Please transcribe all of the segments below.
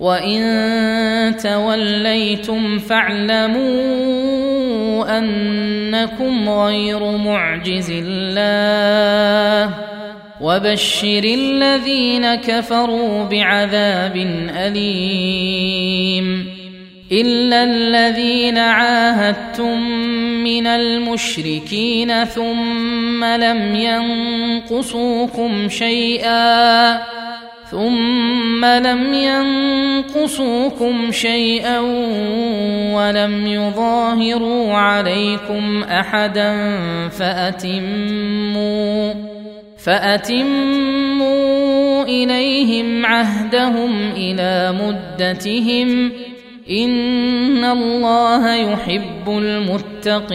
وان توليتم فاعلموا انكم غير معجز الله وبشر الذين كفروا بعذاب اليم الا الذين عاهدتم من المشركين ثم لم ينقصوكم شيئا ثم لم ينقصوكم شيئا ولم يظاهروا عليكم أحدا فأتموا فأتموا إليهم عهدهم إلى مدتهم. إن الله يحب المتقين.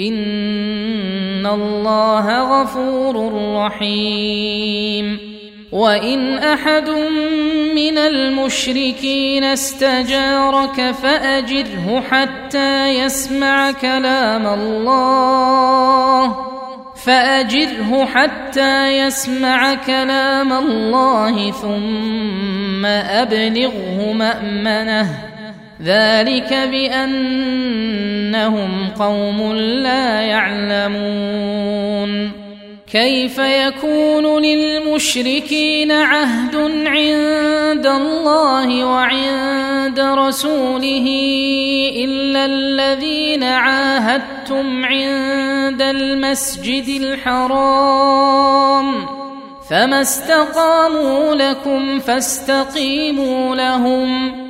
ان الله غفور رحيم وان احد من المشركين استجارك فاجره حتى يسمع كلام الله فاجره حتى يسمع كلام الله ثم ابلغه مامنه ذلك بأنهم قوم لا يعلمون. كيف يكون للمشركين عهد عند الله وعند رسوله إلا الذين عاهدتم عند المسجد الحرام؟ فما استقاموا لكم فاستقيموا لهم.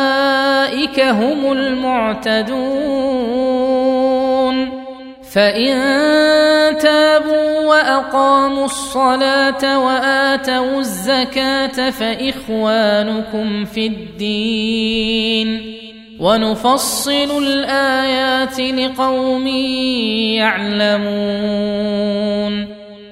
هم المعتدون فان تابوا واقاموا الصلاه واتوا الزكاه فاخوانكم في الدين ونفصل الايات لقوم يعلمون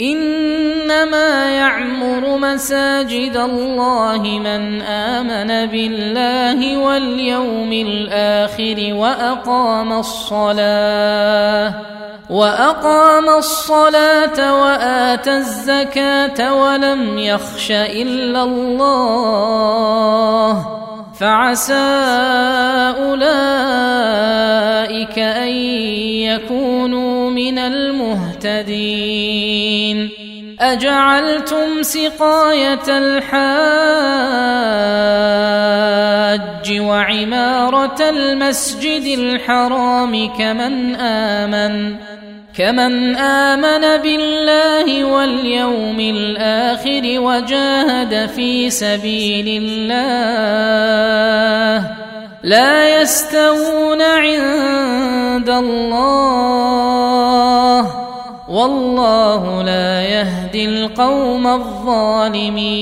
إنما يعمر مساجد الله من آمن بالله واليوم الآخر وأقام الصلاة وأقام الصلاة واتى الزكاة ولم يخش إلا الله فعسى أولئك أن يكونوا من المهتدين. أجعلتم سقاية الحاج وعمارة المسجد الحرام كمن آمن كمن آمن بالله واليوم الآخر وجاهد في سبيل الله. لا يستوون عند الله والله لا يهدي القوم الظالمين.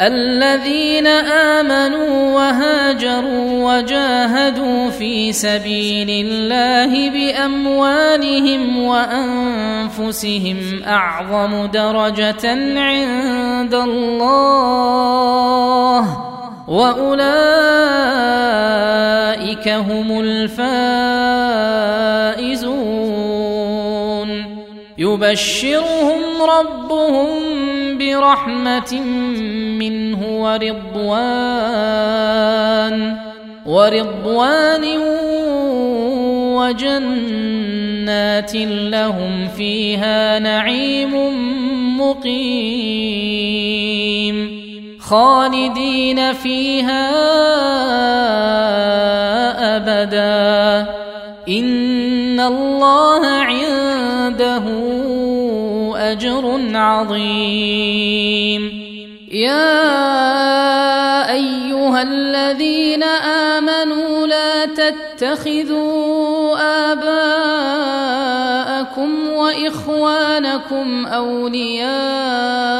الذين آمنوا وهاجروا وجاهدوا في سبيل الله بأموالهم وأنفسهم أعظم درجة عند الله. واولئك هم الفائزون يبشرهم ربهم برحمه منه ورضوان ورضوان وجنات لهم فيها نعيم مقيم خالدين فيها أبدا. إن الله عنده أجر عظيم. يا أيها الذين آمنوا لا تتخذوا آباءكم وإخوانكم أولياء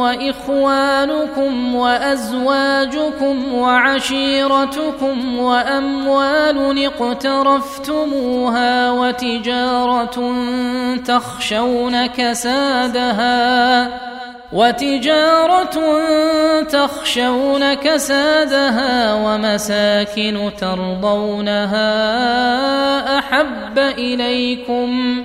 وإخوانكم وأزواجكم وعشيرتكم وأموال اقترفتموها وتجارة تخشون كسادها وتجارة تخشون كسادها ومساكن ترضونها أحب إليكم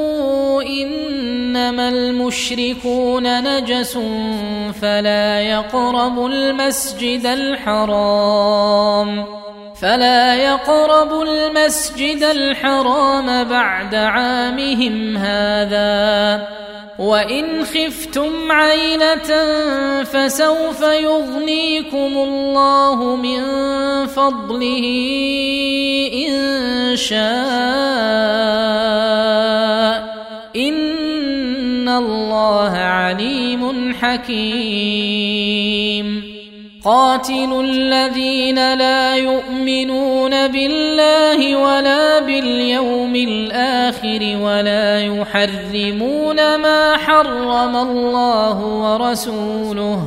إنما المشركون نجس فلا يقربوا المسجد الحرام فلا يقربوا المسجد الحرام بعد عامهم هذا وإن خفتم عيله فسوف يغنيكم الله من فضله إن شاء إن الله عليم حكيم. قاتلوا الذين لا يؤمنون بالله ولا باليوم الآخر ولا يحرمون ما حرم الله ورسوله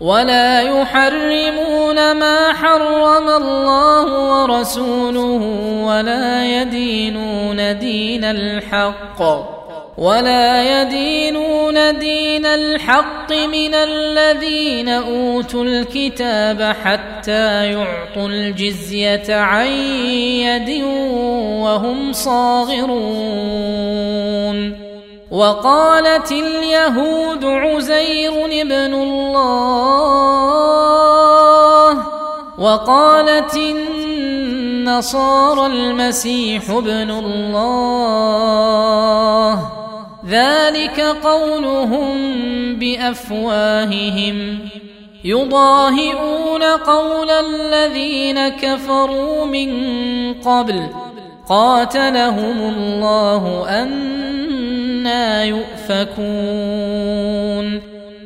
ولا يحرمون ما حرم الله ورسوله ولا يدينون دين الحق. ولا يدينون دين الحق من الذين أوتوا الكتاب حتى يعطوا الجزية عن يد وهم صاغرون. وقالت اليهود عزير ابن الله. وقالت النصارى المسيح ابن الله. ذلك قولهم بأفواههم. يضاهئون قول الذين كفروا من قبل. قاتلهم الله أنا يؤفكون.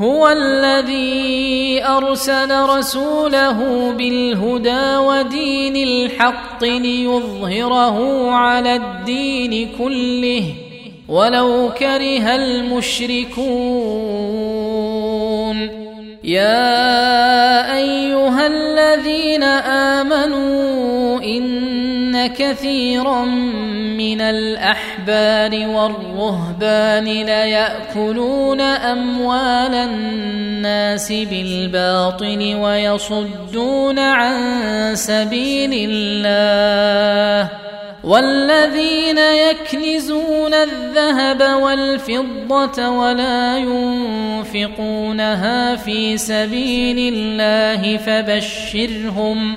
هو الذي أرسل رسوله بالهدى ودين الحق ليظهره على الدين كله ولو كره المشركون. يا أيها الذين آمنوا إن كثيرا من الأحبار والرهبان ليأكلون أموال الناس بالباطل ويصدون عن سبيل الله والذين يكنزون الذهب والفضة ولا ينفقونها في سبيل الله فبشرهم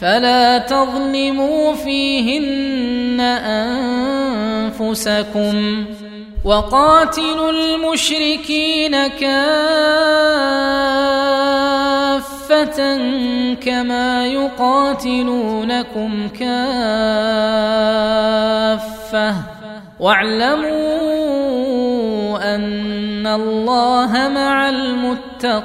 فلا تظلموا فيهن أنفسكم وقاتلوا المشركين كافة كما يقاتلونكم كافة. واعلموا أن الله مع المتقين.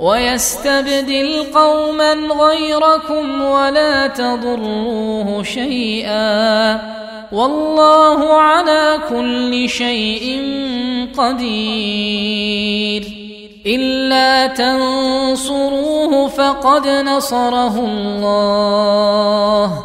ويستبدل قوما غيركم ولا تضروه شيئا والله على كل شيء قدير. إلا تنصروه فقد نصره الله.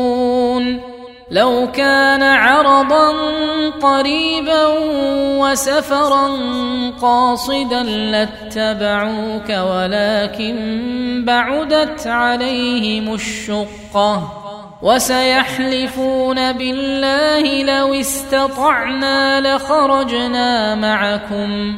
لو كان عرضا قريبا وسفرا قاصدا لاتبعوك ولكن بعدت عليهم الشقة. وسيحلفون بالله لو استطعنا لخرجنا معكم.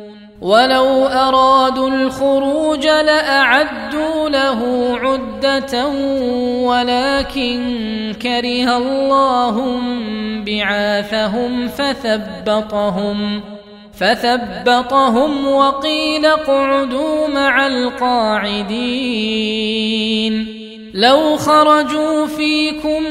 ولو ارادوا الخروج لاعدوا له عده ولكن كره الله بعاثهم فثبطهم فثبطهم وقيل اقعدوا مع القاعدين لو خرجوا فيكم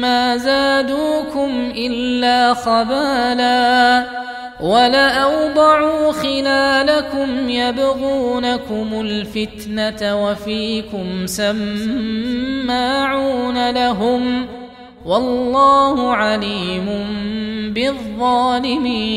ما زادوكم الا خبالا ولأوضعوا خلالكم يبغونكم الفتنة وفيكم سماعون لهم والله عليم بالظالمين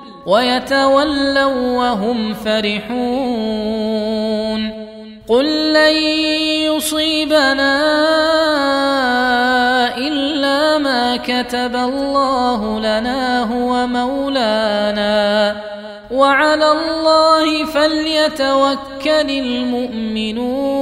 ويتولوا وهم فرحون. قل لن يصيبنا إلا ما كتب الله لنا هو مولانا. وعلى الله فليتوكل المؤمنون.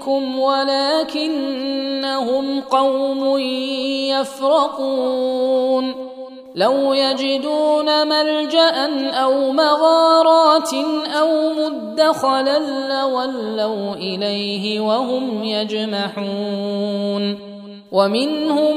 منكم ولكنهم قوم يفرقون. لو يجدون ملجأ أو مغارات أو مدخلا لولوا إليه وهم يجمحون. ومنهم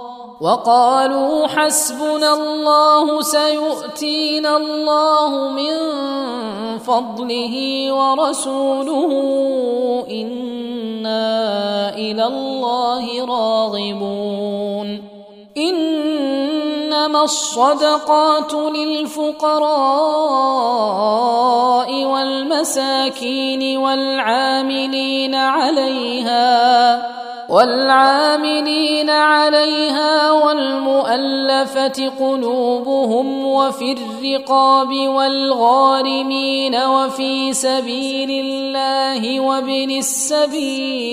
وقالوا حسبنا الله سيؤتينا الله من فضله ورسوله إنا إلى الله راغبون. إنما الصدقات للفقراء والمساكين والعاملين عليها والعاملين عليها والمؤلفة قلوبهم وفي الرقاب والغارمين وفي سبيل الله وابن السبيل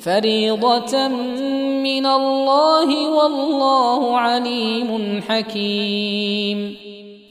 فريضة من الله والله عليم حكيم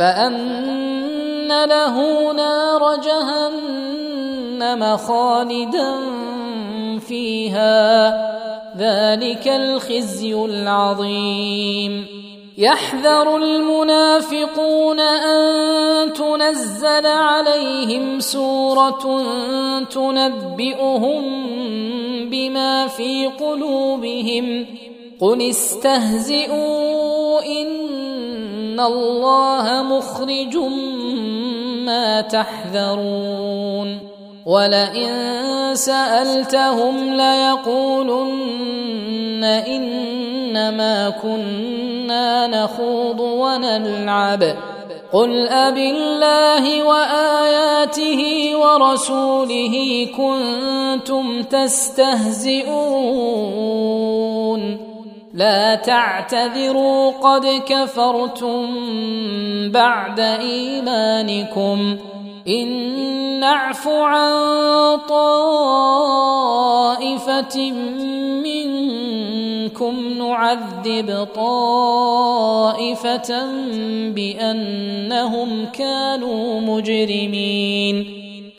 فأن له نار جهنم خالدا فيها ذلك الخزي العظيم يحذر المنافقون ان تنزل عليهم سوره تنبئهم بما في قلوبهم قل استهزئوا إن الله مخرج ما تحذرون ولئن سألتهم ليقولن إنما كنا نخوض ونلعب قل أب الله وآياته ورسوله كنتم تستهزئون لا تعتذروا قد كفرتم بعد إيمانكم. إن نعف عن طائفة منكم نعذب طائفة بأنهم كانوا مجرمين.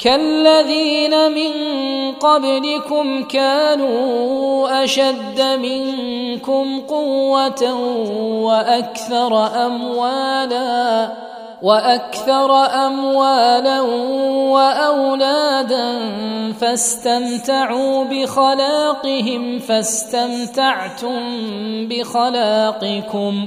كالذين من قبلكم كانوا أشد منكم قوة وأكثر أموالا وأكثر أموالا وأولادا فاستمتعوا بخلاقهم فاستمتعتم بخلاقكم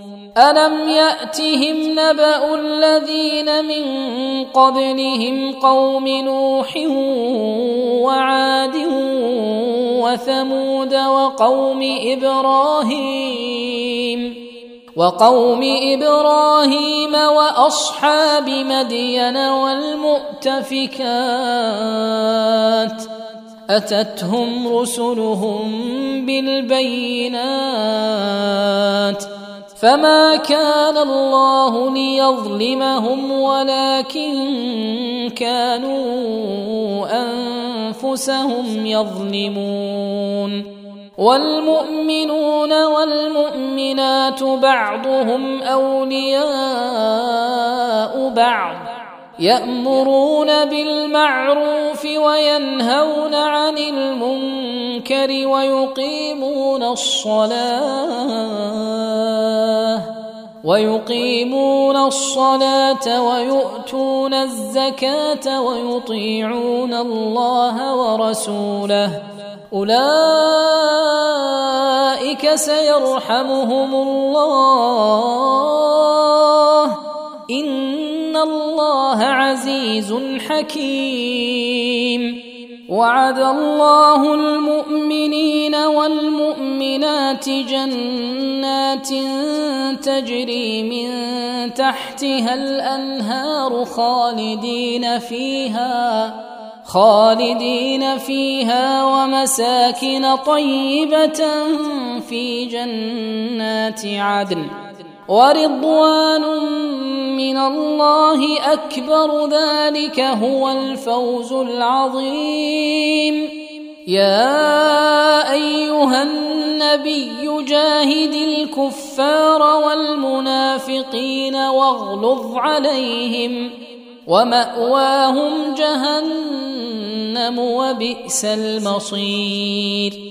الم ياتهم نبا الذين من قبلهم قوم نوح وعاد وثمود وقوم إبراهيم وقوم إبراهيم واصحاب مدين والمؤتفكات اتتهم رسلهم بالبينات فما كان الله ليظلمهم ولكن كانوا انفسهم يظلمون والمؤمنون والمؤمنات بعضهم اولياء بعض يأمرون بالمعروف وينهون عن المنكر ويقيمون الصلاة ويقيمون الصلاة ويؤتون الزكاة ويطيعون الله ورسوله. أولئك سيرحمهم الله. إن الله عزيز حكيم. وعد الله المؤمنين والمؤمنات جنات تجري من تحتها الأنهار خالدين فيها خالدين فيها ومساكن طيبة في جنات عدن. ورضوان من الله أكبر ذلك هو الفوز العظيم. يا أيها النبي جاهد الكفار والمنافقين واغلظ عليهم ومأواهم جهنم وبئس المصير.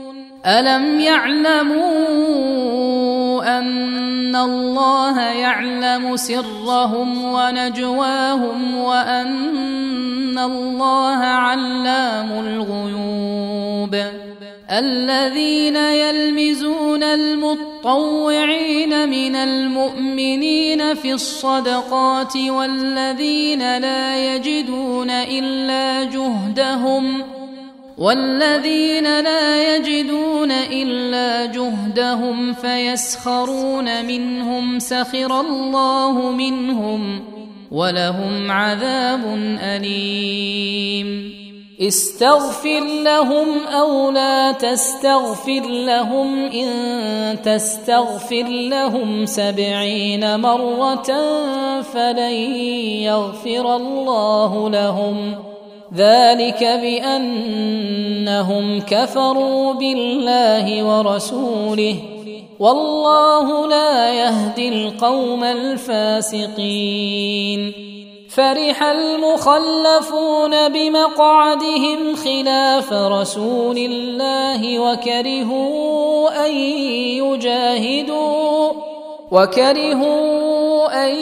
الم يعلموا ان الله يعلم سرهم ونجواهم وان الله علام الغيوب الذين يلمزون المطوعين من المؤمنين في الصدقات والذين لا يجدون الا جهدهم والذين لا يجدون إلا جهدهم فيسخرون منهم سخر الله منهم ولهم عذاب أليم. استغفر لهم أو لا تستغفر لهم إن تستغفر لهم سبعين مرة فلن يغفر الله لهم. ذلك بأنهم كفروا بالله ورسوله والله لا يهدي القوم الفاسقين. فرح المخلفون بمقعدهم خلاف رسول الله وكرهوا أن يجاهدوا وكرهوا أن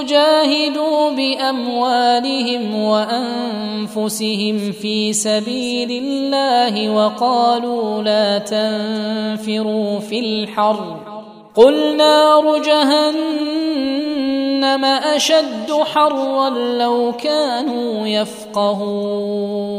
يجاهدوا بأموالهم وأنفسهم في سبيل الله وقالوا لا تنفروا في الحر. قل نار جهنم أشد حرا لو كانوا يفقهون.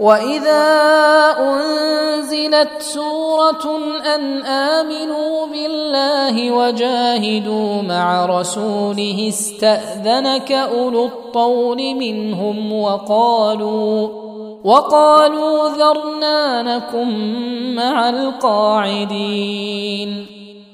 واذا انزلت سوره ان امنوا بالله وجاهدوا مع رسوله استاذنك اولو الطول منهم وقالوا وقالوا ذرنا نكن مع القاعدين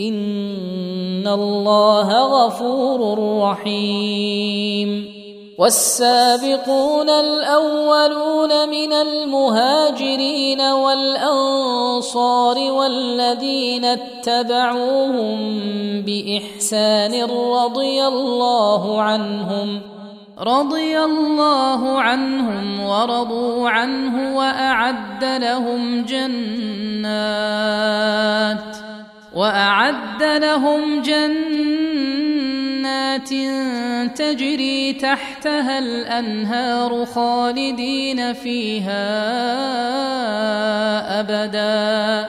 إن الله غفور رحيم. والسابقون الأولون من المهاجرين والأنصار والذين اتبعوهم بإحسان رضي الله عنهم رضي الله عنهم ورضوا عنه وأعد لهم جنات. وأعد لهم جنات تجري تحتها الأنهار خالدين فيها أبدا.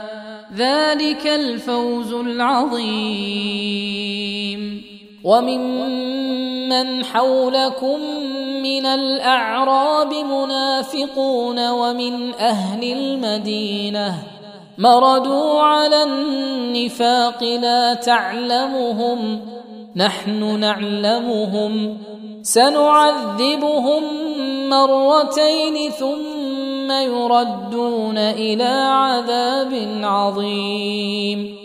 ذلك الفوز العظيم. وممن حولكم من الأعراب منافقون ومن أهل المدينة مردوا على النفاق لا تعلمهم نحن نعلمهم سنعذبهم مرتين ثم يردون إلى عذاب عظيم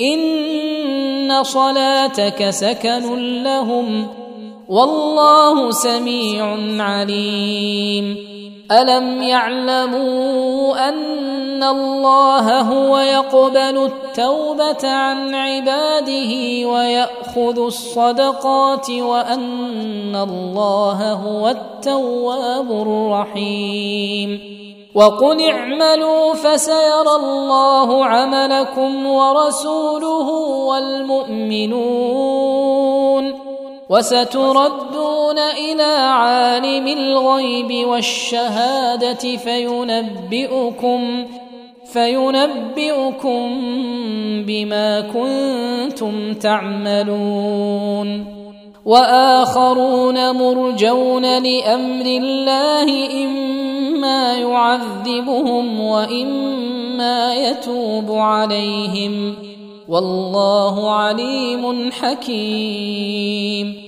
إن صلاتك سكن لهم والله سميع عليم. ألم يعلموا أن الله هو يقبل التوبة عن عباده ويأخذ الصدقات وأن الله هو التواب الرحيم. وقل اعملوا فسيرى الله عملكم ورسوله والمؤمنون وستردون إلى عالم الغيب والشهادة فينبئكم فينبئكم بما كنتم تعملون وآخرون مرجون لأمر الله إما يعذبهم وإما يتوب عليهم. والله عليم حكيم.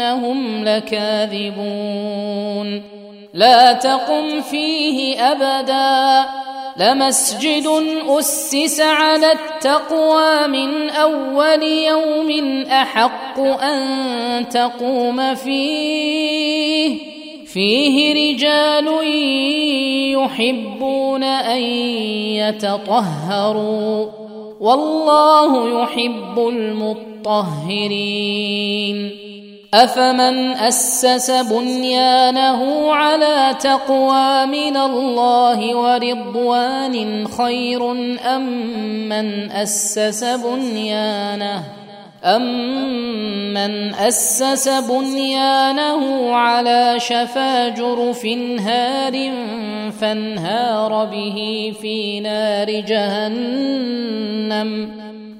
إنهم لكاذبون. لا تقم فيه أبدا. لمسجد أسس على التقوى من أول يوم أحق أن تقوم فيه. فيه رجال يحبون أن يتطهروا. والله يحب المطهرين. أفمن أسس بنيانه على تقوى من الله ورضوان خير أم من أسس بنيانه؟ أمن أسس بنيانه على شفا جرف هار فانهار به في نار جهنم.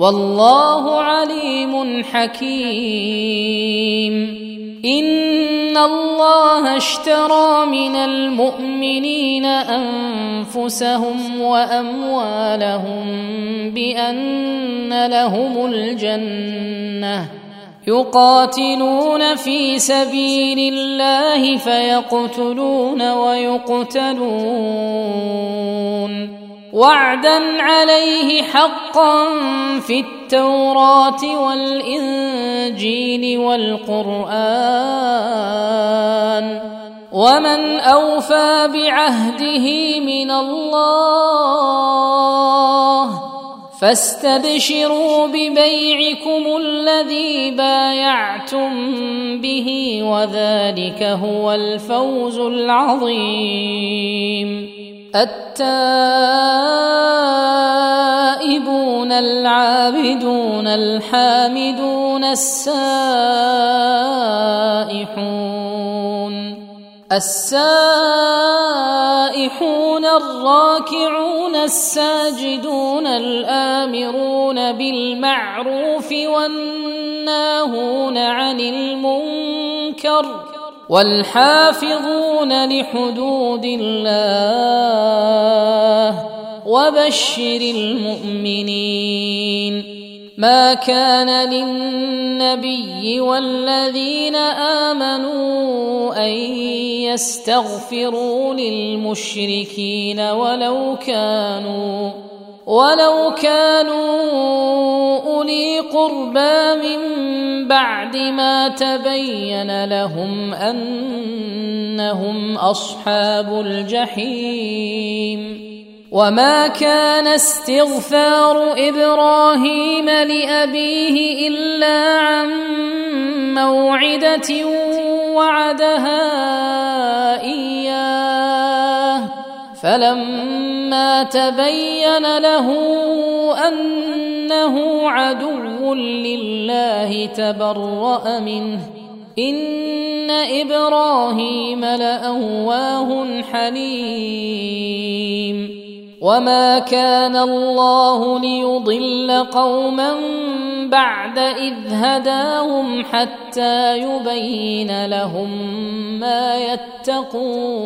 والله عليم حكيم. إن الله اشترى من المؤمنين أنفسهم وأموالهم بأن لهم الجنة. يقاتلون في سبيل الله فيقتلون ويقتلون. وعدا عليه حقا في التوراه والانجيل والقران ومن اوفى بعهده من الله فاستبشروا ببيعكم الذي بايعتم به وذلك هو الفوز العظيم التائبون العابدون الحامدون السائحون. السائحون الراكعون الساجدون الآمرون بالمعروف والناهون عن المنكر. والحافظون لحدود الله وبشر المؤمنين. ما كان للنبي والذين آمنوا أن يستغفروا للمشركين ولو كانوا ولو كانوا أولي قربى من بعد ما تبين لهم أنهم أصحاب الجحيم. وما كان استغفار إبراهيم لأبيه إلا عن موعدة وعدها إياه. فلما تبين له أنه عدو لله تبرأ منه. إن إبراهيم لأواه حليم. وما كان الله ليضل قوما بعد إذ هداهم حتى يبين لهم ما يتقون.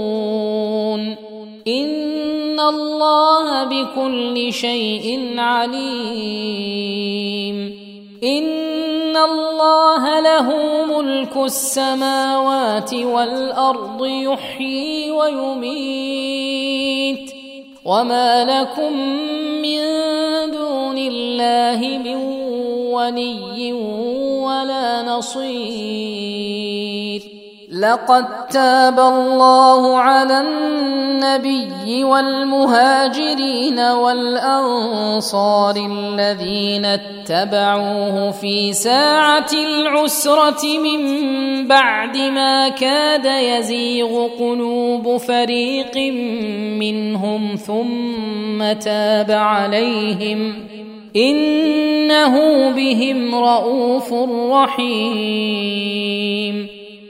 ان الله بكل شيء عليم ان الله له ملك السماوات والارض يحيي ويميت وما لكم من دون الله من ولي ولا نصير لقد تاب الله على النبي والمهاجرين والأنصار الذين اتبعوه في ساعة العسرة من بعد ما كاد يزيغ قلوب فريق منهم ثم تاب عليهم إنه بهم رءوف رحيم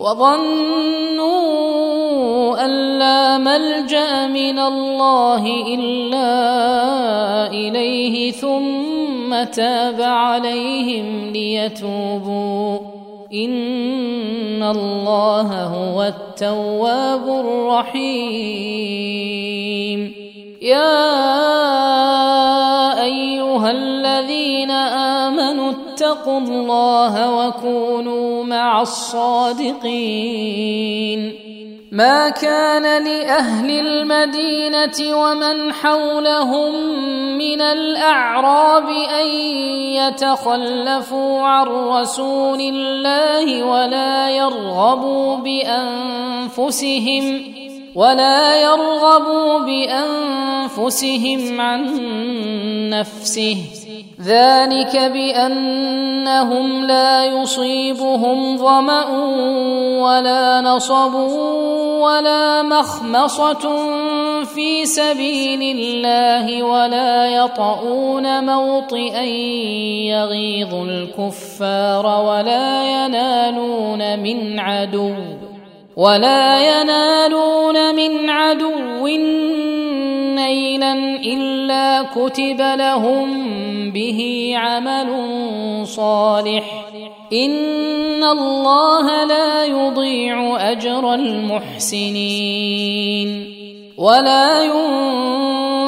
وظنوا أن لا ملجأ من الله إلا إليه ثم تاب عليهم ليتوبوا. إن الله هو التواب الرحيم. يا امنوا اتقوا الله وكونوا مع الصادقين. ما كان لأهل المدينة ومن حولهم من الأعراب أن يتخلفوا عن رسول الله ولا يرغبوا بأنفسهم ولا يرغبوا بأنفسهم عن نفسه. ذلك بأنهم لا يصيبهم ظمأ ولا نصب ولا مخمصة في سبيل الله ولا يطؤون موطئا يغيظ الكفار ولا ينالون من عدو. ولا ينالون من عدو نيلا إلا كتب لهم به عمل صالح. إن الله لا يضيع أجر المحسنين. ولا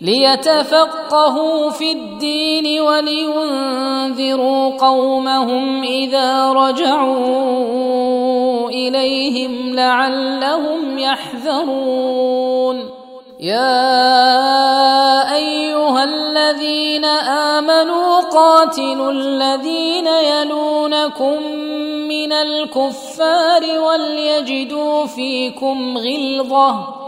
ليتفقهوا في الدين ولينذروا قومهم إذا رجعوا إليهم لعلهم يحذرون. يا أيها الذين آمنوا قاتلوا الذين يلونكم من الكفار وليجدوا فيكم غلظة.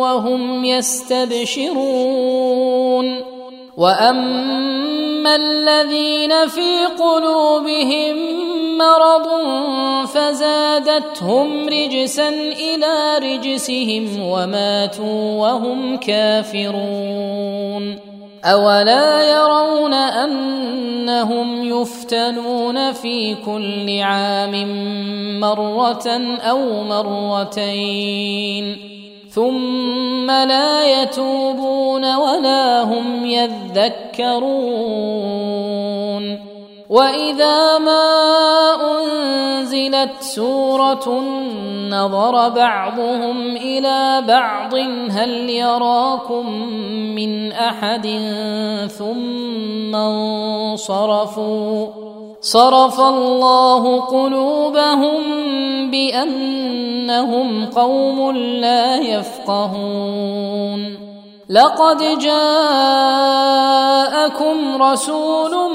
وهم يستبشرون. وأما الذين في قلوبهم مرض فزادتهم رجسا إلى رجسهم وماتوا وهم كافرون. أولا يرون أنهم يفتنون في كل عام مرة أو مرتين. ثم لا يتوبون ولا هم يذكرون. وإذا ما أنزلت سورة نظر بعضهم إلى بعض هل يراكم من أحد ثم انصرفوا؟ صرف الله قلوبهم بأنهم قوم لا يفقهون. لقد جاءكم رسول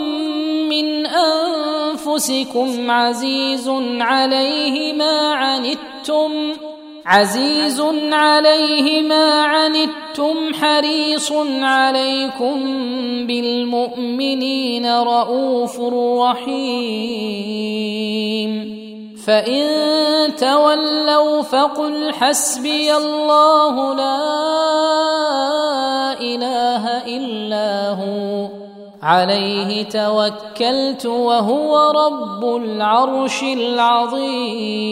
من أنفسكم عزيز عليه ما عنتم عزيز عليه ما عنتم حريص عليكم بالمؤمنين رءوف رحيم. فإن تولوا فقل حسبي الله لا إله إلا هو. عليه توكلت وهو رب العرش العظيم.